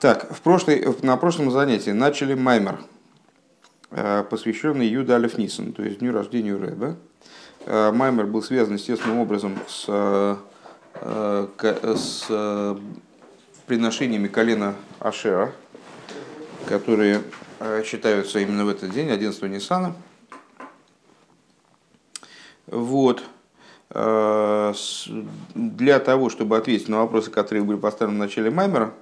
Так, в прошлой, на прошлом занятии начали маймер, э, посвященный Юда Алиф Нисон, то есть дню рождения Рэба. Э, маймер был связан естественным образом с, э, с приношениями колена Ашера, которые считаются именно в этот день, 11 Ниссана. Вот. Для того, чтобы ответить на вопросы, которые были поставлены в начале Маймера,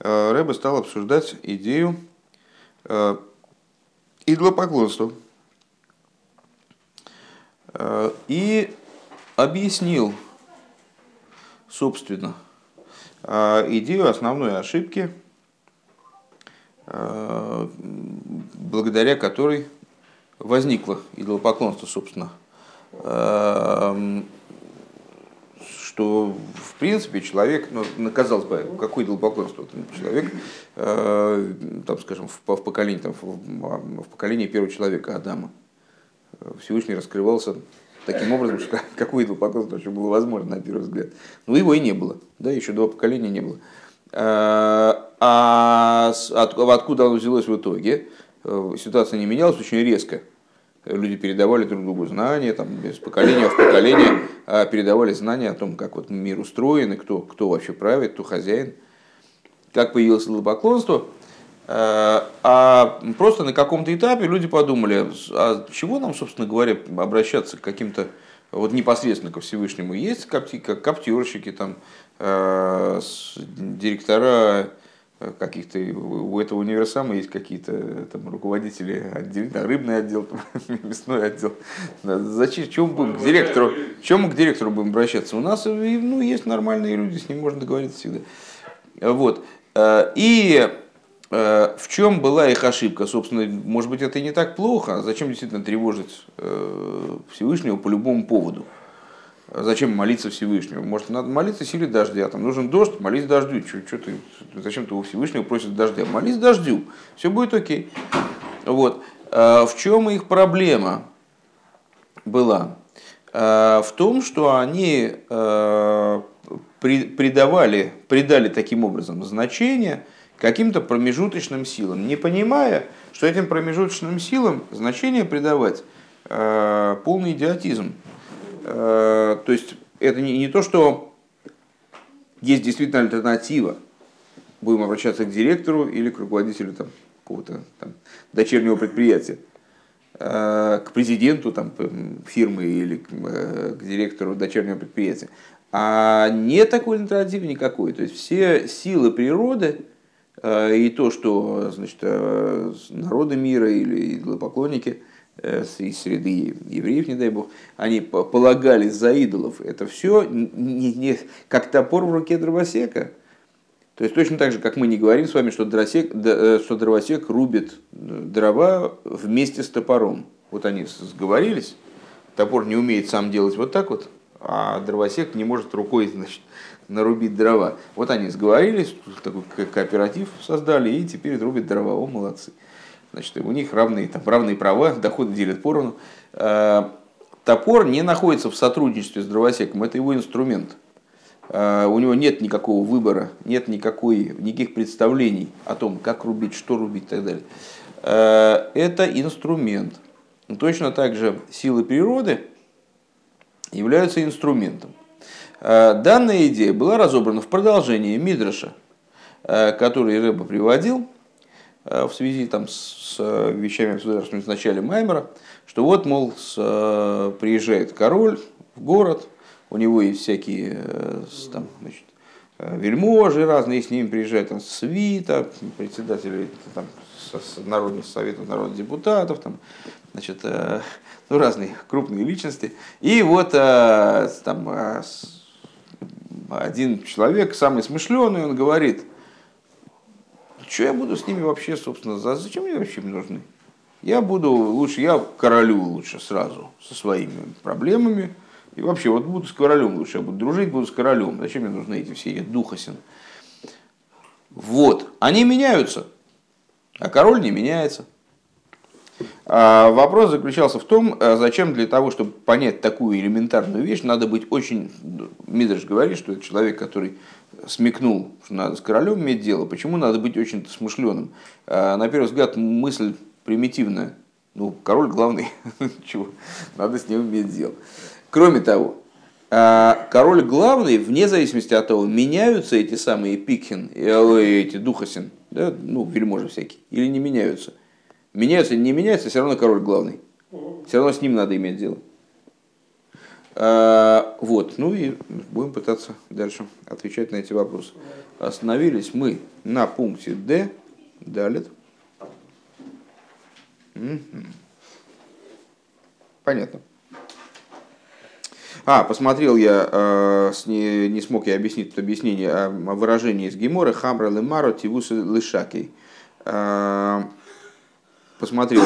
Э, Рэбе стал обсуждать идею э, идолопоклонства. Э, и объяснил, собственно, идею основной ошибки, благодаря которой возникло идолопоклонство, собственно что в принципе человек, ну, казалось бы, какое идолопоклонство? Человек, э, там, скажем, в, в, поколении, там, в, в поколении первого человека, Адама, Всевышний раскрывался таким образом, что какое идолопоклонство вообще было возможно на первый взгляд. Но его и не было, да, еще два поколения не было. Э, а от, откуда оно взялось в итоге? Э, ситуация не менялась очень резко люди передавали друг другу знания, там, без поколения в поколение а передавали знания о том, как вот мир устроен, и кто, кто вообще правит, кто хозяин, как появилось идолопоклонство. А, а просто на каком-то этапе люди подумали, а чего нам, собственно говоря, обращаться к каким-то вот непосредственно ко Всевышнему. Есть копти, коптерщики, там, э, директора каких-то у этого универсама есть какие-то там руководители отдела, рыбный отдел, там, мясной отдел. Зачем, чем будем к директору, чем мы к директору будем обращаться? У нас ну, есть нормальные люди, с ним можно договориться всегда. Вот. Э, и э, в чем была их ошибка? Собственно, может быть, это и не так плохо. Зачем действительно тревожить э, Всевышнего по любому поводу? Зачем молиться Всевышнему? Может, надо молиться силе дождя. Там нужен дождь, молись дождю. Что, что ты, зачем ты у Всевышнего просишь дождя? Молись дождю. Все будет окей. Вот. А в чем их проблема была? А в том, что они а, придавали, придали таким образом значение каким-то промежуточным силам, не понимая, что этим промежуточным силам значение придавать полный идиотизм. Э, то есть это не, не то, что есть действительно альтернатива. Будем обращаться к директору или к руководителю там, какого-то там, дочернего предприятия, э, к президенту там, фирмы или к, э, к директору дочернего предприятия. А нет такой альтернативы никакой. То есть все силы природы и то, что значит, народы мира или идолопоклонники – Э, из среды евреев, не дай бог, они полагались за идолов, это все не, не, как топор в руке дровосека. То есть точно так же, как мы не говорим с вами, что, дровосек, э, что дровосек рубит э, дрова вместе с топором. Вот они сговорились, топор не умеет сам делать вот так вот, а дровосек не может рукой значит, нарубить дрова. Вот они сговорились, такой кооператив создали и теперь рубят дрова. О, молодцы. Значит, у них равные, там, равные права, доходы делят поровну. Э, топор не находится в сотрудничестве с дровосеком, это его инструмент. Э, у него нет никакого выбора, нет никакой, никаких представлений о том, как рубить, что рубить и так далее. Э, это инструмент. Точно так же силы природы являются инструментом. Данная идея была разобрана в продолжении Мидраша, который Рэба приводил, в связи там, с вещами, обсуждавшимися в начале Маймера, что вот, мол, с, э, приезжает король в город, у него есть всякие э, там, значит, вельможи разные, с ними приезжает там, свита, председатели там, с Народного совета народных депутатов, там, значит, ну, разные крупные личности. И вот там один человек, самый смышленый, он говорит – что я буду с ними вообще, собственно, зачем мне вообще нужны? Я буду лучше, я королю лучше сразу со своими проблемами. И вообще, вот буду с королем лучше, я буду дружить, буду с королем. Зачем мне нужны эти все духосин? Вот, они меняются, а король не меняется. А вопрос заключался в том, а зачем для того, чтобы понять такую элементарную вещь, надо быть очень... Мидриш говорит, что это человек, который смекнул, что надо с королем иметь дело. Почему надо быть очень смышленым? А, на первый взгляд, мысль примитивная. Ну, король главный, чего, надо с ним иметь дело. Кроме того, король главный, вне зависимости от того, меняются эти самые пикхин, э, эти духасин, да, ну, вельможи всякие, или не меняются – Меняются или не меняются, все равно король главный. Все равно с ним надо иметь дело. А, вот, ну и будем пытаться дальше отвечать на эти вопросы. Остановились мы на пункте D. Далее. Понятно. А, посмотрел я, э, не, не смог я объяснить это объяснение о выражении из Гемора Хамра Лемаро Тивуса Лышакей. Посмотрел,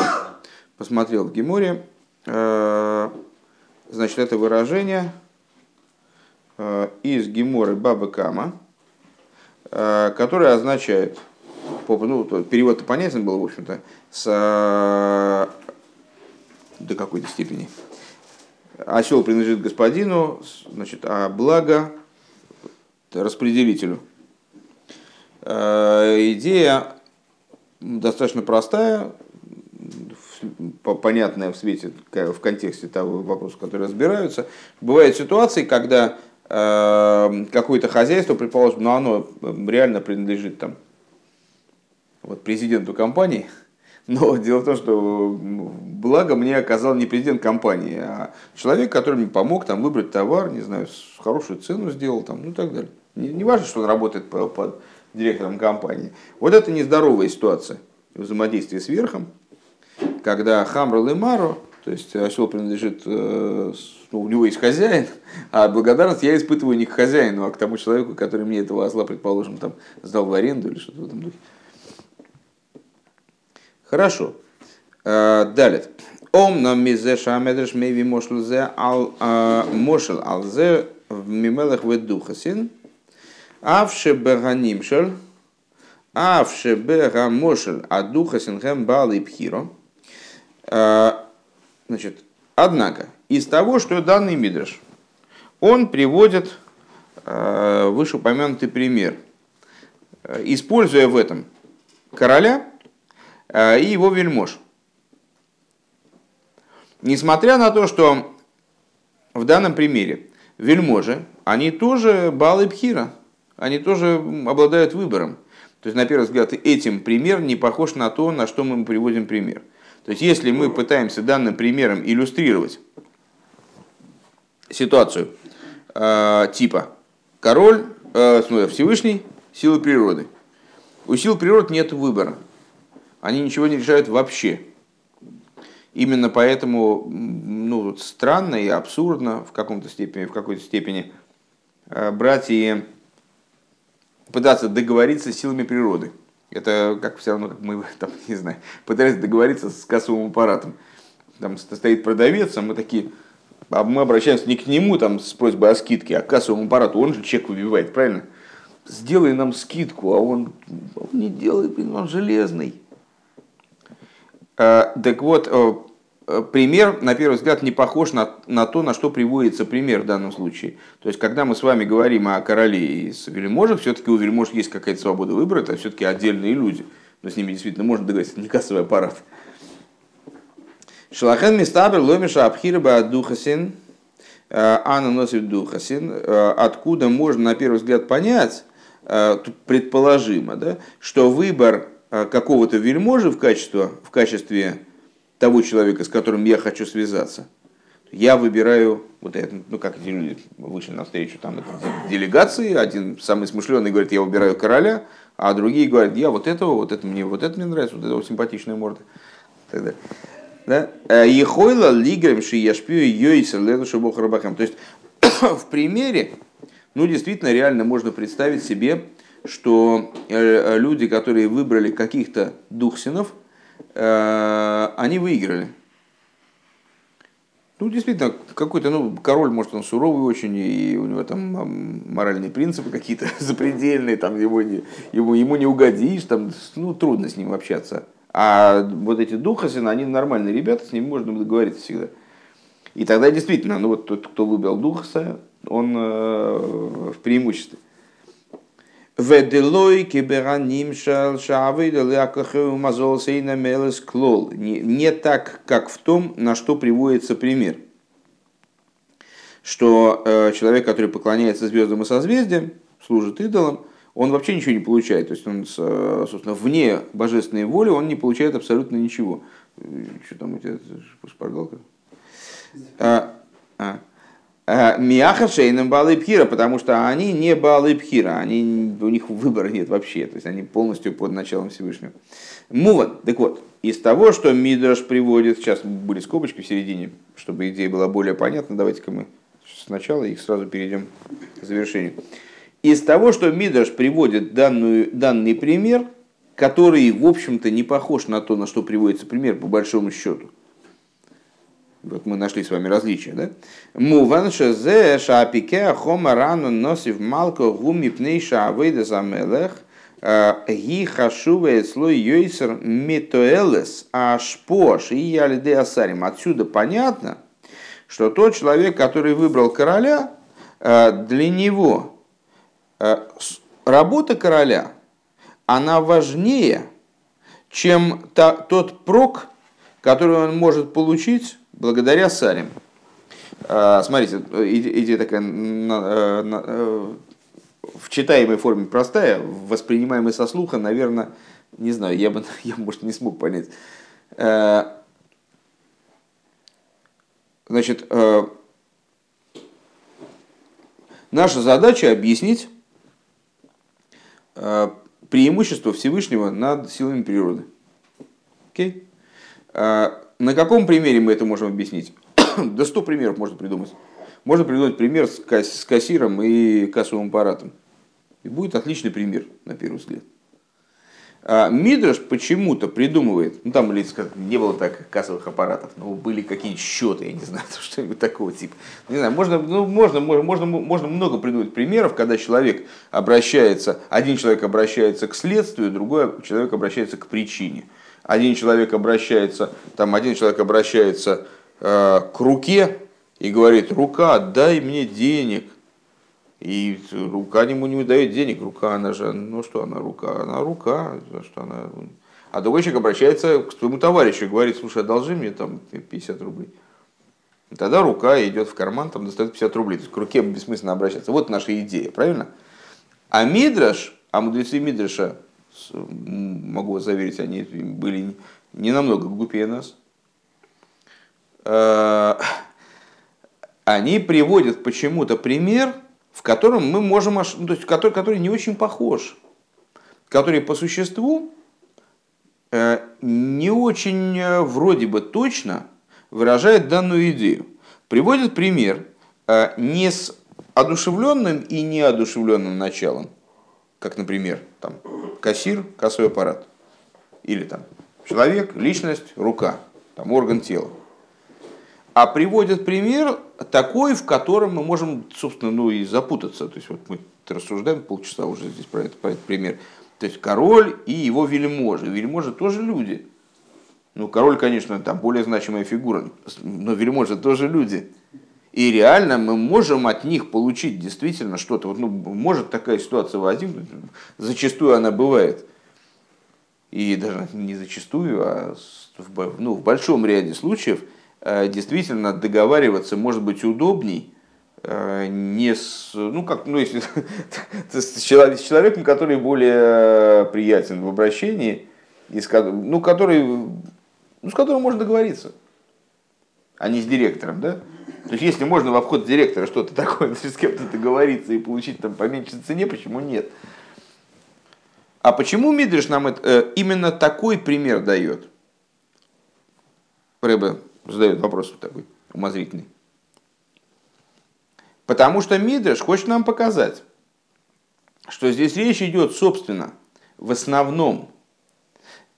посмотрел в Геморе, э, значит, это выражение э, из Геморы Баба Кама, э, которое означает, ну, перевод понятен был, в общем-то, с, до какой-то степени. Осел принадлежит господину, значит, а благо распределителю. Идея достаточно простая, понятное в свете, в контексте того вопроса, который разбираются. Бывают ситуации, когда э, какое-то хозяйство, предположим, но оно реально принадлежит там, вот, президенту компании, но дело в том, что благо мне оказал не президент компании, а человек, который мне помог там, выбрать товар, не знаю, хорошую цену сделал, там, ну и так далее. Не, не важно, что он работает под, под директором компании. Вот это нездоровая ситуация взаимодействия с верхом, когда Хамрал и Маро, то есть осел принадлежит, э, ну, у него есть хозяин, а благодарность я испытываю не к хозяину, а к тому человеку, который мне этого осла, предположим, там, сдал в аренду или что-то в этом духе. Хорошо. Э, далее. Ом нам мизе шамедреш мейви мошл зе ал э, мошл ал зе в мимелах ведухасин. Авше беганимшел. Авше бегамошел адухасин хэм бал и пхиро. А, значит, однако, из того, что данный Мидраш, он приводит а, вышеупомянутый пример, используя в этом короля а, и его вельмож. Несмотря на то, что в данном примере вельможи, они тоже балы пхира, они тоже обладают выбором. То есть, на первый взгляд, этим пример не похож на то, на что мы приводим пример. То есть, если мы пытаемся данным примером иллюстрировать ситуацию э, типа король, э, Всевышний, силы природы. У сил природы нет выбора. Они ничего не решают вообще. Именно поэтому ну, странно и абсурдно в, каком-то степени, в какой-то степени э, брать и пытаться договориться с силами природы. Это как все равно, как мы там, не знаю, пытались договориться с кассовым аппаратом. Там стоит продавец, а мы такие, а мы обращаемся не к нему там с просьбой о скидке, а к кассовому аппарату. Он же чек выбивает, правильно? Сделай нам скидку, а он, он не делает, он железный. А, так вот, пример, на первый взгляд, не похож на, на то, на что приводится пример в данном случае. То есть, когда мы с вами говорим о короле и вельможах, все-таки у вельмож есть какая-то свобода выбора, это все-таки отдельные люди. Но с ними действительно можно договориться, не кассовый аппарат. Шалахен мистабер ломиша абхирба духасин, э, Анна носит духасин. Э, откуда можно на первый взгляд понять, предположимо, да, что выбор какого-то вельможи в качестве, в качестве того человека, с которым я хочу связаться, я выбираю вот это, ну как эти люди вышли на встречу там делегации, один самый смышленый говорит, я выбираю короля, а другие говорят, я вот этого, вот это мне, вот это мне нравится, вот это вот симпатичная морда. Да? «Э, Ехойла лигрем шияшпию йойсер ледуша бохарабахам. То есть в примере, ну действительно реально можно представить себе, что э, люди, которые выбрали каких-то духсинов, они выиграли. Ну, действительно, какой-то, ну, король, может, он суровый очень, и у него там моральные принципы какие-то запредельные, там его не, ему, ему не угодишь, там, ну, трудно с ним общаться. А вот эти духасины, они нормальные ребята, с ними можно договориться всегда. И тогда действительно, ну вот тот, кто выбрал духаса, он э, в преимуществе. Веделой кибераним клол. Не так, как в том, на что приводится пример. Что э, человек, который поклоняется звездам и созвездиям, служит идолам, он вообще ничего не получает. То есть он, собственно, вне божественной воли он не получает абсолютно ничего. Что там у тебя, шпаргалка? А, а. Миаха шейным балы пхира, потому что они не балы пхира, они, у них выбора нет вообще, то есть они полностью под началом Всевышнего. Муван, так вот, из того, что Мидраш приводит, сейчас были скобочки в середине, чтобы идея была более понятна, давайте-ка мы сначала их сразу перейдем к завершению. Из того, что Мидраш приводит данную, данный пример, который, в общем-то, не похож на то, на что приводится пример, по большому счету – вот мы нашли с вами различия, да? Муван шезе шапике хома рану носив малко гуми пнейша авейда замелех э, ги хашуве слой йойсер метоэлес ашпош и ялиде асарим. Отсюда понятно, что тот человек, который выбрал короля, э, для него э, работа короля, она важнее, чем тот прок, который он может получить благодаря сарим. А, смотрите, идея такая э, э, в читаемой форме простая, воспринимаемая со слуха, наверное, не знаю, я бы, я, может, не смог понять. Э, значит, наша задача объяснить преимущество Всевышнего над силами природы. Okay? На каком примере мы это можем объяснить? да сто примеров можно придумать. Можно придумать пример с, касс- с кассиром и кассовым аппаратом. И будет отличный пример, на первый взгляд. А Мидраш почему-то придумывает, ну там не было так кассовых аппаратов, но были какие-нибудь счеты, я не знаю, что-нибудь такого типа. Не знаю, можно, ну, можно, можно, можно много придумать примеров, когда человек обращается, один человек обращается к следствию, другой человек обращается к причине один человек обращается, там один человек обращается э, к руке и говорит, рука, дай мне денег. И рука ему не дает денег, рука, она же, ну что она, рука, она рука, что она... А другой человек обращается к своему товарищу и говорит, слушай, одолжи мне там 50 рублей. И тогда рука идет в карман, там достает 50 рублей. То есть к руке бессмысленно обращаться. Вот наша идея, правильно? А Мидраш, а мудрецы Мидраша могу вас заверить, они были не намного глупее нас. Э, они приводят почему-то пример, в котором мы можем, ну, то есть, который, который не очень похож, который по существу э, не очень э, вроде бы точно выражает данную идею. Приводит пример не с одушевленным и неодушевленным началом, как, например, там, кассир, кассовый аппарат. Или там человек, личность, рука, там орган тела. А приводят пример такой, в котором мы можем, собственно, ну и запутаться. То есть вот мы рассуждаем полчаса уже здесь про, это, про этот пример. То есть король и его вельможи. Вельможи тоже люди. Ну, король, конечно, там более значимая фигура, но вельможи тоже люди. И реально мы можем от них получить действительно что-то. Вот, ну, может такая ситуация возникнуть, зачастую она бывает. И даже не зачастую, а в, ну, в большом ряде случаев э, действительно договариваться может быть удобней э, не с, ну как, ну если с человеком, который более приятен в обращении, и с, ну который, ну с которым можно договориться, а не с директором, да? То есть, если можно в обход директора что-то такое, с кем-то договориться и получить там по меньшей цене, почему нет? А почему Мидриш нам это, э, именно такой пример дает? Рэбе задает вопрос такой умозрительный. Потому что Мидриш хочет нам показать, что здесь речь идет, собственно, в основном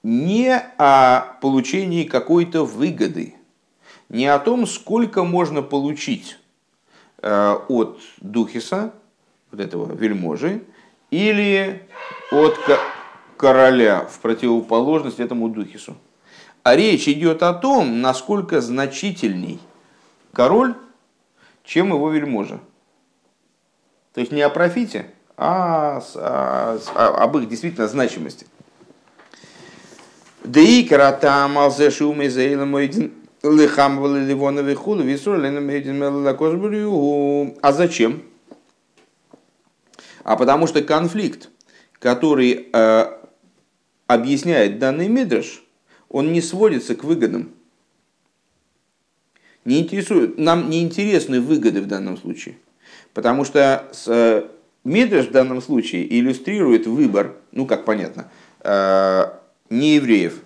не о получении какой-то выгоды, не о том, сколько можно получить э, от Духиса, вот этого вельможи, или от короля в противоположность этому духису. А речь идет о том, насколько значительней король, чем его вельможа. То есть не о профите, а, а, а об их действительно значимости. Да и карата малзе шумы заила лихам ливоновый худу висур А зачем? А потому что конфликт, который э, объясняет данный мидрш, он не сводится к выгодам. Не интересует, нам не интересны выгоды в данном случае. Потому что с, э, Мидраш в данном случае иллюстрирует выбор, ну как понятно, э, не евреев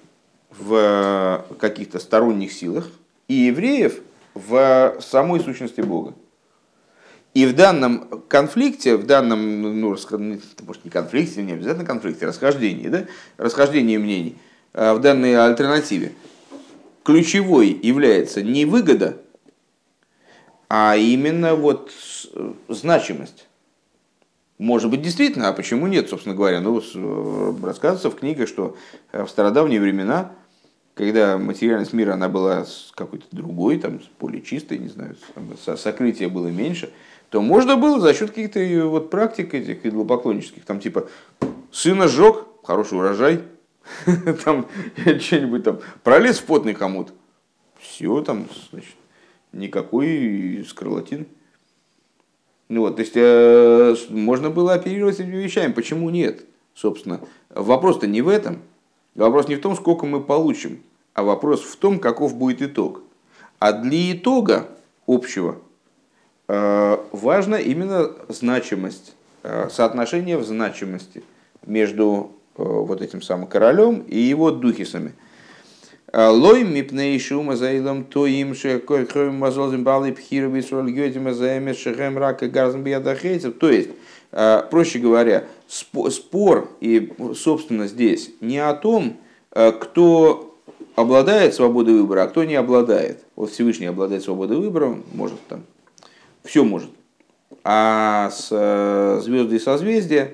в каких-то сторонних силах и евреев в самой сущности Бога. И в данном конфликте, в данном, ну, может не конфликте, не обязательно конфликте, расхождении, да, расхождении мнений, э, в данной альтернативе, ключевой является не выгода, а именно вот значимость. Может быть, действительно, а почему нет, собственно говоря? Ну, рассказывается в книге, что в стародавние времена когда материальность мира она была какой-то другой, там, более чистой, не знаю, сокрытия было меньше, то можно было за счет каких-то вот практик этих идолопоклоннических, там типа сына сжег, хороший урожай, там что-нибудь там, пролез в потный комод, все там, значит, никакой скарлатин. Ну вот, то есть э, можно было оперировать этими вещами, почему нет? Собственно, вопрос-то не в этом. Вопрос не в том, сколько мы получим, а вопрос в том, каков будет итог. А для итога общего э, важна именно значимость, э, соотношение в значимости между э, вот этим самым королем и его духисами. Лой мипней шума заилом то им ше койхой мазолзим балы пхиру висроль гёдима заэме шехем рака гарзм биядахейцев. То есть, проще говоря, спор и, собственно, здесь не о том, кто обладает свободой выбора, а кто не обладает. Вот Всевышний обладает свободой выбора, может там, все может. А с э, звезды и созвездия,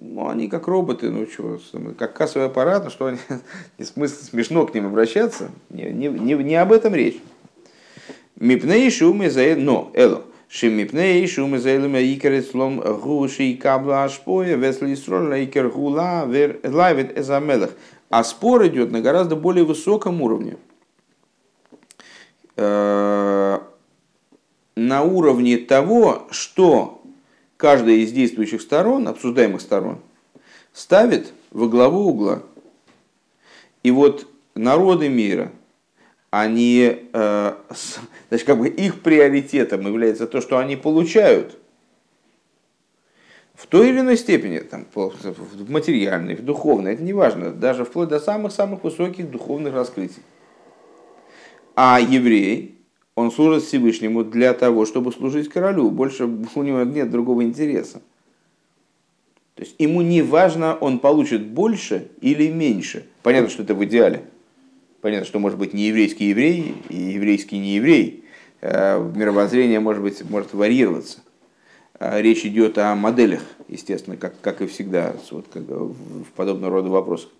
ну, они как роботы, ну что, как кассовый аппарат, ну что они, смысл смешно к ним обращаться, не, не, не, не об этом речь. Мипней шумы за но, эло, Шимипней шумы за элема икер слом гуши и кабла ашпоя, весли сроль икер гула вер лайвет эзамелах. А спор идет на гораздо более высоком уровне. Э, на уровне того, что каждая из действующих сторон, обсуждаемых сторон, ставит во главу угла. И вот народы мира, они, э, значит, как бы их приоритетом является то, что они получают – в той или иной степени, там, в материальной, в духовной, это не важно, даже вплоть до самых-самых высоких духовных раскрытий. А еврей, он служит Всевышнему для того, чтобы служить королю, больше у него нет другого интереса. То есть ему не важно, он получит больше или меньше. Понятно, что это в идеале. Понятно, что может быть не еврейский еврей и еврейский не еврей. Э, мировоззрение может быть может варьироваться. А, речь идет о моделях, естественно, как, как и всегда вот, как, в подобного рода вопросах.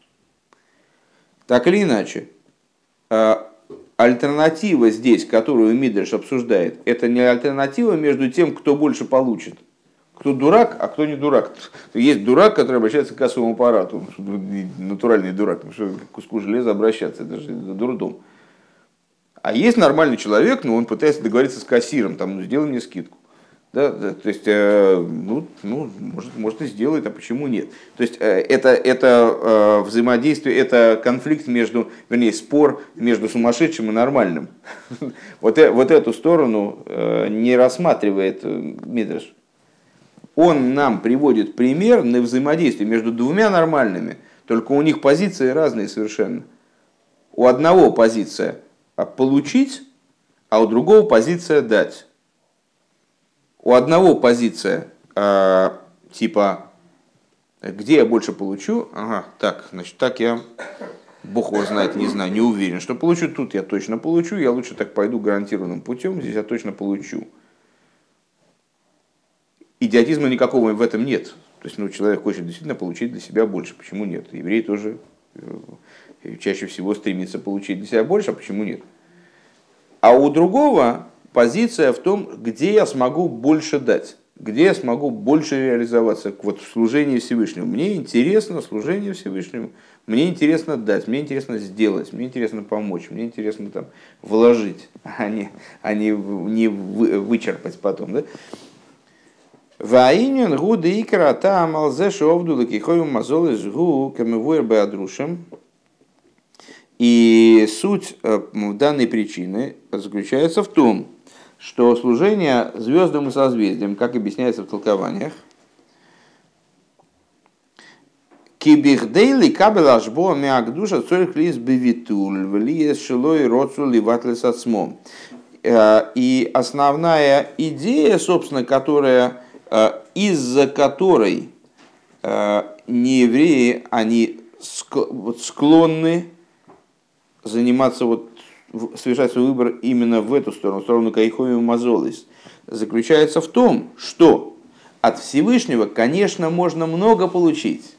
Так или иначе, а, альтернатива здесь, которую Мидриш обсуждает, это не альтернатива между тем, кто больше получит. Кто дурак, а кто не дурак. Есть дурак, который обращается к кассовому аппарату. Натуральный дурак. Потому что к куску железа обращаться, это же дурдом. А есть нормальный человек, но он пытается договориться с кассиром, там, ну, сделай мне скидку. Да, да, то есть, э, ну, ну может, может и сделает, а почему нет? То есть, э, это, это э, взаимодействие, это конфликт между, вернее, спор между сумасшедшим и нормальным. Вот, вот эту сторону не рассматривает Мидраш. Он нам приводит пример на взаимодействие между двумя нормальными, только у них позиции разные совершенно. У одного позиция получить, а у другого позиция дать у одного позиция э, типа где я больше получу, ага, так, значит, так я, бог его знает, не знаю, не уверен, что получу, тут я точно получу, я лучше так пойду гарантированным путем, здесь я точно получу. Идиотизма никакого в этом нет. То есть ну, человек хочет действительно получить для себя больше. Почему нет? Еврей тоже э, чаще всего стремится получить для себя больше, а почему нет? А у другого позиция в том, где я смогу больше дать, где я смогу больше реализоваться вот в служении Всевышнему. Мне интересно служение Всевышнему, мне интересно дать, мне интересно сделать, мне интересно помочь, мне интересно там вложить, а не, а не, не вычерпать потом. Да? Ваинен гуды икра та амалзе шовду лакихою мазолы жгу камевуэр беадрушем. И суть э, данной причины заключается в том, что служение звездам и созвездиям, как объясняется в толкованиях, Кибихдейли кабел ашбо миагдуша цорих лис бевитуль, влиес шилой роцу ливатлес отсмом. Э, и основная идея, собственно, которая, э, из-за которой неевреи, они склонны заниматься вот совершать свой выбор именно в эту сторону, в сторону Кайхови Мазолис, заключается в том, что от Всевышнего, конечно, можно много получить.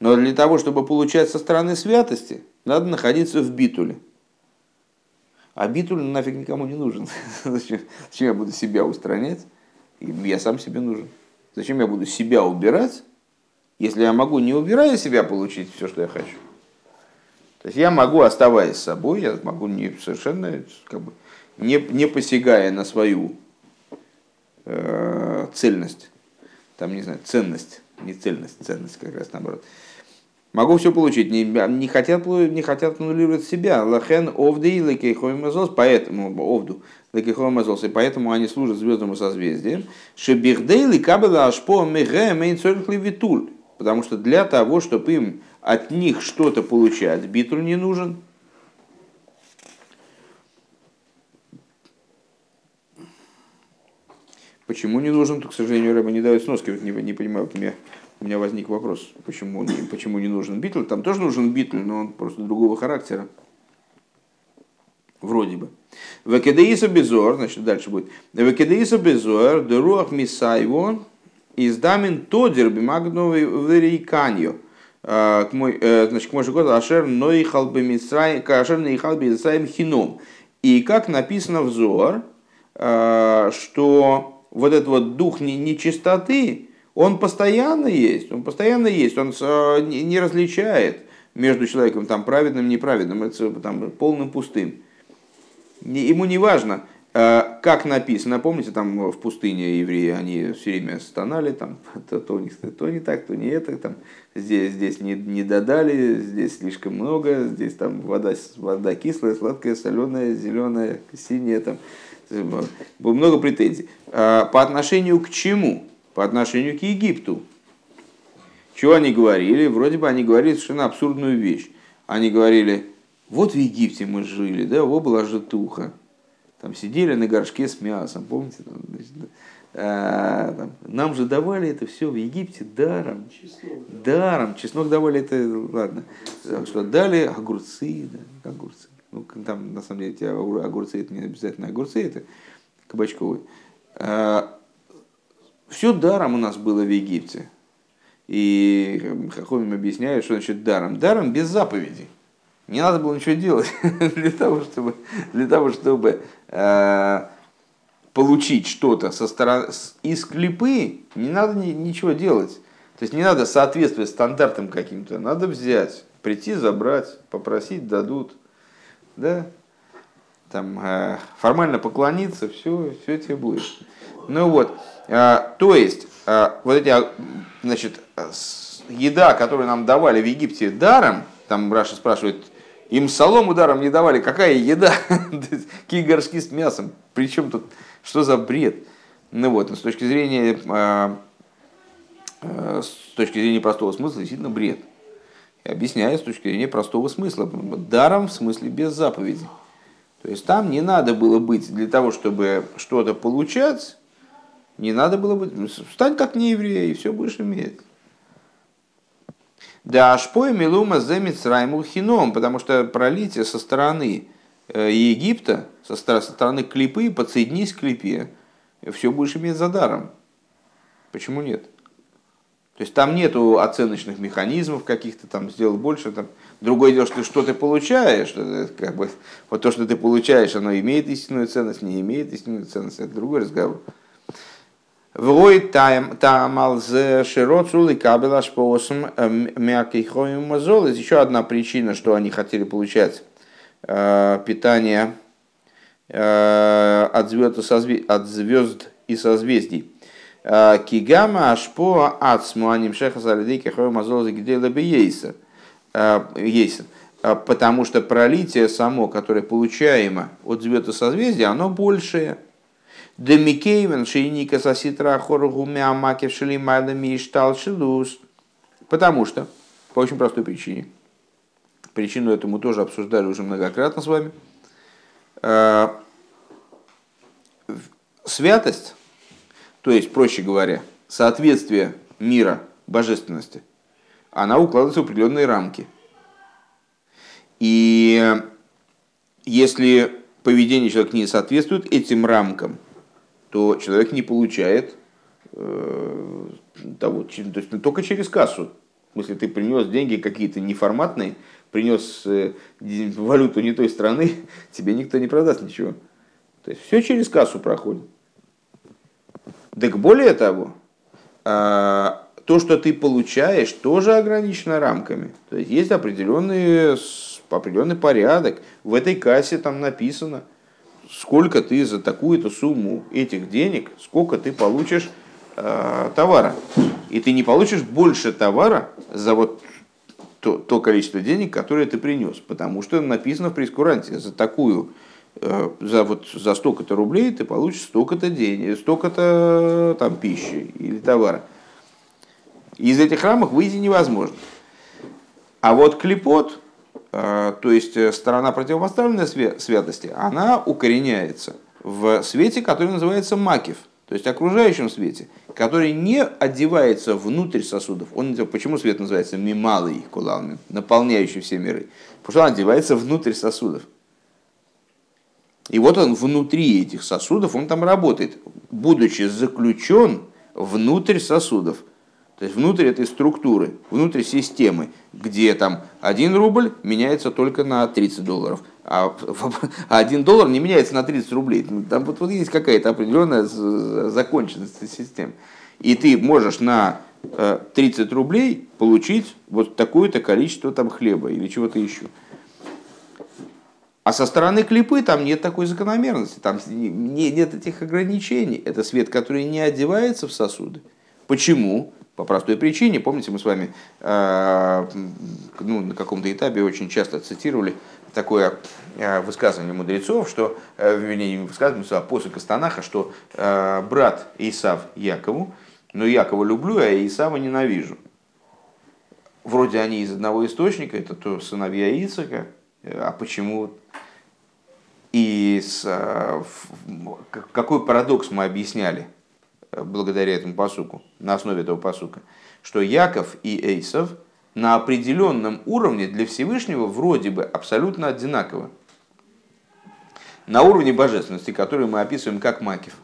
Но для того, чтобы получать со стороны святости, надо находиться в битуле. А битуль нафиг никому не нужен. Зачем, зачем я буду себя устранять? Я сам себе нужен. Зачем я буду себя убирать, если я могу, не убирая себя, получить все, что я хочу? То есть я могу, оставаясь собой, я могу не совершенно, как бы, не, не посягая на свою э, цельность, там, не знаю, ценность, не цельность, ценность как раз наоборот. Могу все получить, не, не, хотят, не хотят аннулировать себя. Лахен овды и поэтому овду лекихомазолс, и поэтому они служат звездному созвездием. Шебихдей ликабела ашпо меге мейн витуль. Потому что для того, чтобы им от них что-то получать, битуль не нужен. Почему не нужен? То, к сожалению, Рэба не дает сноски. Вот не, не понимаю, у меня, у меня возник вопрос, почему почему не нужен битуль. Там тоже нужен битуль, но он просто другого характера. Вроде бы. Векедеиса безор, значит, дальше будет. Векедеиса безор, деруах мисайво, издамин тодер бимагновый верейканью. Э, к мой, э, значит, к мой год Ашер Ноихал Ашер Ноихал Хином. И как написано в Зор, э, что вот этот вот дух нечистоты, он постоянно есть, он постоянно есть, он не различает между человеком там праведным неправедным, это там полным пустым. Ему не важно, как написано, помните, там в пустыне евреи, они все время стонали, там, то, то, не, то не так, то не это, там, здесь, здесь не, не додали, здесь слишком много, здесь там вода, вода кислая, сладкая, соленая, зеленая, синяя, там, было много претензий. Э, по отношению к чему? По отношению к Египту. Чего они говорили? Вроде бы они говорили совершенно абсурдную вещь. Они говорили, вот в Египте мы жили, да, вот была житуха там сидели на горшке с мясом, помните? Там, значит, а, там, нам же давали это все в Египте даром. Чеснок, да. Даром. Чеснок давали это, ладно. Что дали огурцы, да, огурцы. Ну, там, на самом деле, эти огурцы, это не обязательно огурцы, это кабачковые. А, все даром у нас было в Египте. И Хахомим объясняет, что значит даром. Даром без заповедей. Не надо было ничего делать для того, чтобы, для того, чтобы э, получить что-то со стороны, из клипы, не надо ни, ничего делать. То есть не надо соответствовать стандартам каким-то. Надо взять, прийти, забрать, попросить, дадут. Да? Там, э, формально поклониться, все, все тебе будет. Ну вот, э, то есть, э, вот эти, значит, еда, которую нам давали в Египте даром, там Раша спрашивает, им солом ударом не давали. Какая еда? Какие горшки с мясом? Причем тут, что за бред? Ну вот, с точки зрения, а, а, с точки зрения простого смысла, действительно бред. И объясняю с точки зрения простого смысла. Даром в смысле без заповеди. То есть там не надо было быть для того, чтобы что-то получать, не надо было быть, стань как нееврей, и все будешь иметь. Да ашпой милума земец райму хином, потому что пролитие со стороны э, Египта, со стороны клипы, подсоединись к клипе, все будешь иметь за даром. Почему нет? То есть там нету оценочных механизмов каких-то, там сделал больше. Там. Другое дело, что ты что ты получаешь, что как бы, вот то, что ты получаешь, оно имеет истинную ценность, не имеет истинную ценность, это другой разговор. Вой таамал зе широцул и кабела шпоосом эм, мякихоем мазол. Еще одна причина, что они хотели получать э, питание э, от звезд, и созвездий. Э, кигама ашпо ацму аним шеха залидейки хой мазол загидела бы. Ейса. Потому что пролитие само, которое получаемо от звезд и созвездий, оно большее – Демикейвен шейника соситра хоргу миамакев шелимайлами и шилус. Потому что, по очень простой причине, причину этому тоже обсуждали уже многократно с вами, святость, то есть, проще говоря, соответствие мира божественности, она укладывается в определенные рамки. И если поведение человека не соответствует этим рамкам, то человек не получает э, того, то есть только через кассу. Смысле, ты принес деньги какие-то неформатные, принес э, валюту не той страны, тебе никто не продаст ничего. То есть все через кассу проходит. Так более того, э, то, что ты получаешь, тоже ограничено рамками. То есть есть определенный, определенный порядок. В этой кассе там написано – сколько ты за такую-то сумму этих денег, сколько ты получишь э, товара. И ты не получишь больше товара за вот то, то количество денег, которое ты принес. Потому что написано в прескуранте, за такую, э, за, вот, за столько-то рублей ты получишь столько-то денег, столько-то там пищи или товара. Из этих рамок выйти невозможно. А вот клепот, Э, то есть э, сторона противопоставленной святости, она укореняется в свете, который называется макив, то есть окружающем свете, который не одевается внутрь сосудов. Он, почему свет называется мималый кулалмин, наполняющий все миры? Потому что он одевается внутрь сосудов. И вот он внутри этих сосудов, он там работает, будучи заключен внутрь сосудов – то есть внутрь этой структуры, внутрь системы, где там 1 рубль меняется только на 30 долларов, а 1 доллар не меняется на 30 рублей. Ну, там вот, вот есть какая-то определенная законченность системы. И ты можешь на 30 э, рублей получить вот такое-то количество там хлеба или чего-то еще. А со стороны клипы там нет такой закономерности, там нет этих ограничений. Это свет, который не одевается в сосуды. Почему? По простой причине, помните, мы с вами э, ну, на каком-то этапе очень часто цитировали такое э, высказывание мудрецов, что, э, вернее, не высказывание, а посыл Кастанаха, что брат Исав Якову, но Якова люблю, а Исава ненавижу. Вроде они из одного источника, это то сыновья Ицака, а почему и с, какой парадокс мы объясняли – благодаря этому посуку, на основе этого посука, что Яков и Эйсов на определенном уровне для Всевышнего вроде бы абсолютно одинаковы. На уровне божественности, который мы описываем как Макив.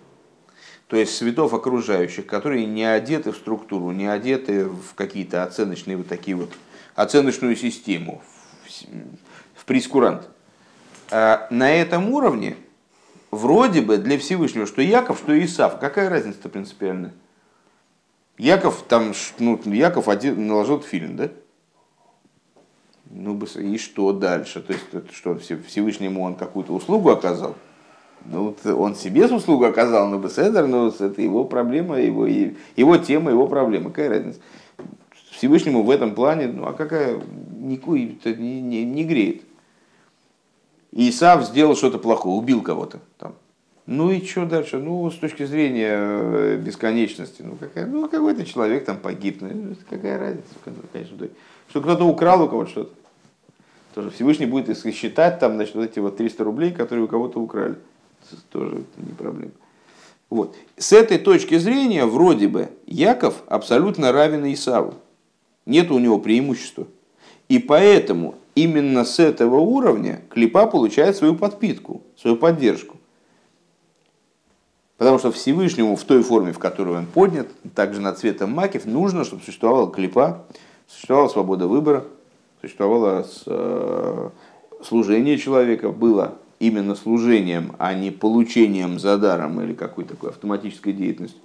То есть светов окружающих, которые не одеты в структуру, не одеты в какие-то оценочные вот такие вот, оценочную систему, в прескурант. А на этом уровне вроде бы для Всевышнего, что Яков, что Исав. Какая разница-то принципиальная? Яков там, ну, Яков один наложил фильм, да? Ну, и что дальше? То есть, что Всевышнему он какую-то услугу оказал? Ну, он себе услугу оказал на Беседер, но это его проблема, его, его тема, его проблема. Какая разница? Всевышнему в этом плане, ну а какая, это не, не, не греет. Исав сделал что-то плохое, убил кого-то. Там. Ну и что дальше? Ну, с точки зрения э, бесконечности, ну, какая, ну какой-то человек там погиб. Ну, какая разница, конечно. Что кто-то украл у кого-то что-то. Тоже Всевышний будет считать там, значит, вот эти вот 300 рублей, которые у кого-то украли. Тоже не проблема. Вот. С этой точки зрения, вроде бы, Яков абсолютно равен Исаву. Нет у него преимущества. И поэтому именно с этого уровня клипа получает свою подпитку, свою поддержку. Потому что Всевышнему в той форме, в которой он поднят, также над цветом макив, нужно, чтобы существовала клипа, существовала свобода выбора, существовало э, служение человека, было именно служением, а не получением за даром или какой-то такой автоматической деятельностью.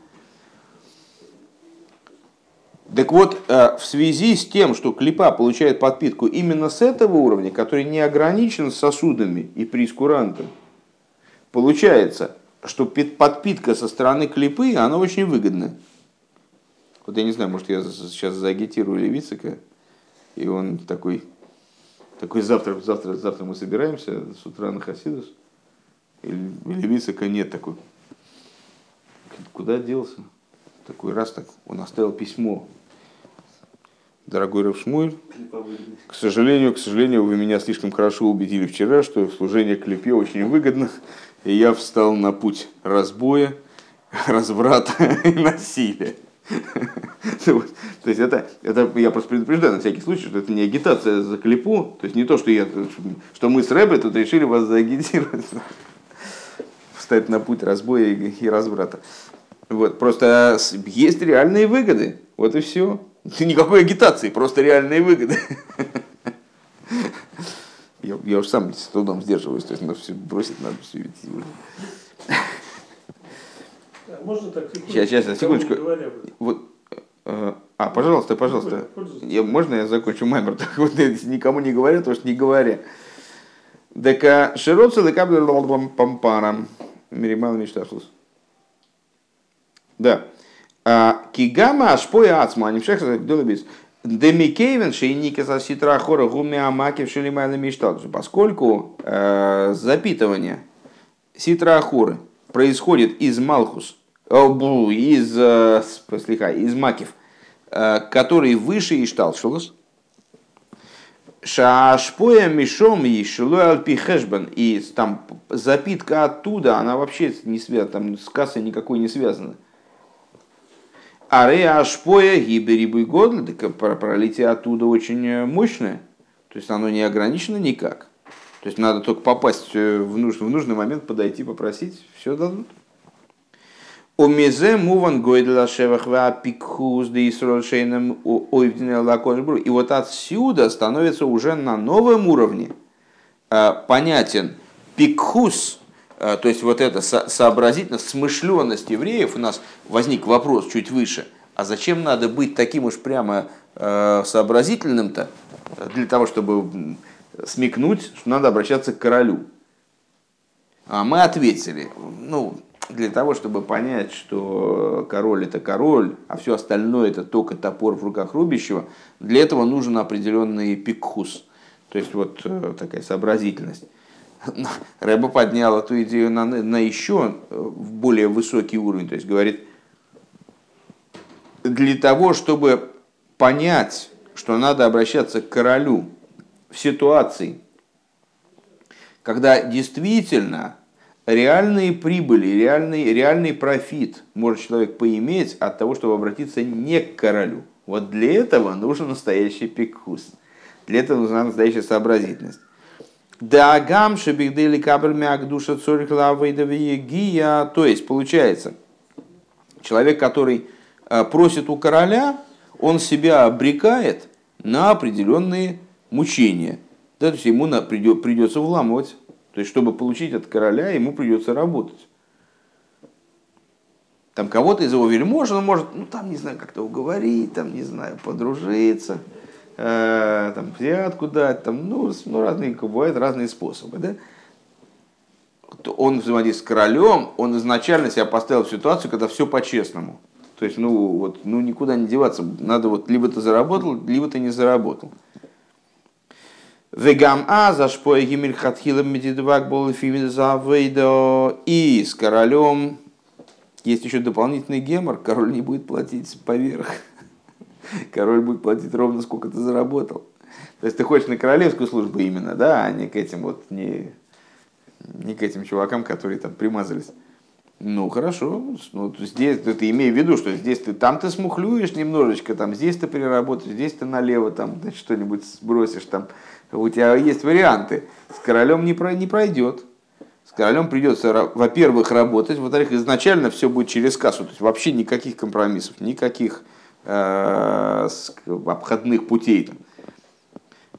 Так вот, э, в связи с тем, что клипа получает подпитку именно с этого уровня, который не ограничен сосудами и прескурантом, получается, что подпитка со стороны клипы, она очень выгодна. Вот я не знаю, может я сейчас заагитирую Левицика, и он такой, такой завтра, завтра, завтра мы собираемся с утра на Хасидус, и Левицика нет такой. Куда делся? Такой раз так, он оставил письмо. Дорогой Равшмуль, к сожалению, к сожалению, вы меня слишком хорошо убедили вчера, что служение клепе очень выгодно и я встал на путь разбоя, разврата и насилия. То есть это, это я просто предупреждаю на всякий случай, что это не агитация за клепу, то есть не то, что, я, что мы с Рэбе тут решили вас заагитировать, встать на путь разбоя и разврата. Вот, просто есть реальные выгоды, вот и все. Никакой агитации, просто реальные выгоды. Я, я уж сам с трудом сдерживаюсь, то есть надо все бросить, надо все уже. Можно так Сейчас, сейчас, секундочку. Вот, э, а, пожалуйста, пожалуйста. Я, можно я закончу маймер? Так вот, никому не говоря, то что не говоря. Дека широца дека пампарам. Миримал мечташлус. Да. А, кигама ашпоя ацма, не всех гдолабис. Демикейвен шейники за ситра хора гуми амакив шелимайна миштал. Поскольку э, запитывание ситра ахуры происходит из малхус, из, э, слегка, из макив, э, который выше ишталшулус, Шашпоя мишом и шилой альпихешбан. И там запитка оттуда, она вообще не связана, там с кассой никакой не связана. А реашпоя гиберибуй год, пролитие оттуда очень э, мощное. То есть оно не ограничено никак. То есть надо только попасть э, в нужный, в нужный момент, подойти, попросить, все дадут. Омезе муван гойдла шевахва пикхуз да исролшейном ойвдина И вот отсюда становится уже на новом уровне э, понятен пикхуз, то есть вот эта сообразительность, смышленность евреев, у нас возник вопрос чуть выше, а зачем надо быть таким уж прямо э, сообразительным-то, для того, чтобы смекнуть, что надо обращаться к королю. А мы ответили, ну, для того, чтобы понять, что король это король, а все остальное это только топор в руках рубящего, для этого нужен определенный пикхус, то есть вот э, такая сообразительность. Рэба поднял эту идею на, на еще э, более высокий уровень. То есть говорит, для того, чтобы понять, что надо обращаться к королю в ситуации, когда действительно реальные прибыли, реальный, реальный профит может человек поиметь от того, чтобы обратиться не к королю. Вот для этого нужен настоящий пикхус. Для этого нужна настоящая сообразительность. Дагам шебигдели кабель мяк душа цорих гия. То есть, получается, человек, который э, просит у короля, он себя обрекает на определенные мучения. Да, то есть ему придется вламывать. То есть, чтобы получить от короля, ему придется работать. Там кого-то из его вельмож, он может, ну там, не знаю, как-то уговорить, там, не знаю, подружиться – э, там, взятку дать, там, ну, ну, разные, бывают разные способы, да? Он взаимодействует с королем, он изначально себя поставил в ситуацию, когда все по-честному. То есть, ну, вот, ну, никуда не деваться. Надо вот, либо ты заработал, либо ты не заработал. Вегам а за шпоя гимель хатхилом медидвак был И с королем есть еще дополнительный гемор, король не будет платить поверх король будет платить ровно сколько ты заработал. То есть ты хочешь на королевскую службу именно, да, а не к этим вот, не, не к этим чувакам, которые там примазались. Ну хорошо, ну, здесь ты, ты имей в виду, что здесь ты там ты смухлюешь немножечко, там здесь ты переработаешь, здесь ты налево там что-нибудь сбросишь, там у тебя есть варианты. С королем не, про, не пройдет. С королем придется, во-первых, работать, во-вторых, изначально все будет через кассу, то есть вообще никаких компромиссов, никаких обходных путей.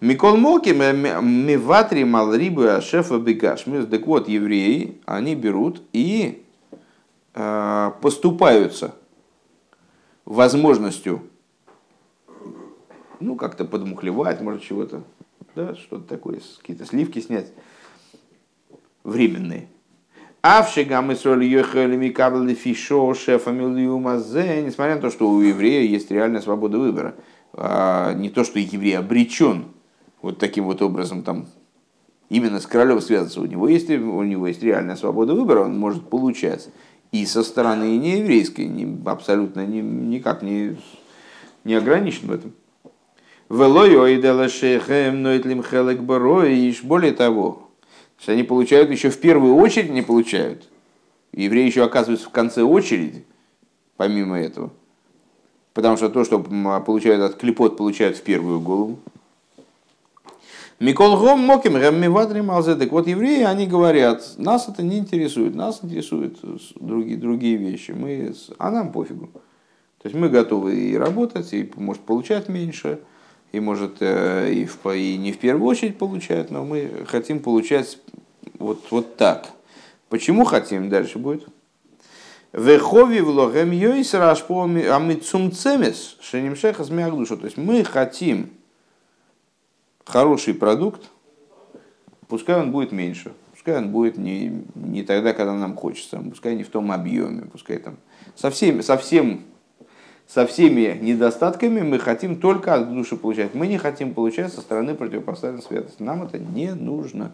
Микол Моки Миватри Малрибу Ашефа Бегаш. Так вот, евреи, они берут и э, поступаются возможностью ну, как-то подмухлевать, может, чего-то, да, что-то такое, какие-то сливки снять временные. Авшигам и соль ехали кабли фишо шефа несмотря на то, что у еврея есть реальная свобода выбора. А не то, что еврей обречен вот таким вот образом там именно с королем связаться. У него есть, у него есть реальная свобода выбора, он может получать и со стороны нееврейской, не, абсолютно не, никак не, не ограничен в этом. Более того, что они получают еще в первую очередь не получают. Евреи еще оказываются в конце очереди, помимо этого. Потому что то, что получают от клепот, получают в первую голову. Микол Гом Моким Гаммивадри Малзедек. Вот евреи, они говорят, нас это не интересует, нас интересуют другие, другие вещи. Мы, а нам пофигу. То есть мы готовы и работать, и может получать меньше, и может э, и, в, и не в первую очередь получать, но мы хотим получать вот, вот так. Почему хотим? Дальше будет. Вехови в логем йойс рашпо амитсумцемес шенимшехас мягдушу. То есть мы хотим хороший продукт, пускай он будет меньше, пускай он будет не, не тогда, когда нам хочется, пускай не в том объеме, пускай там со всеми, со всем, со всеми недостатками мы хотим только от души получать. Мы не хотим получать со стороны противопоставленной святости. Нам это не нужно.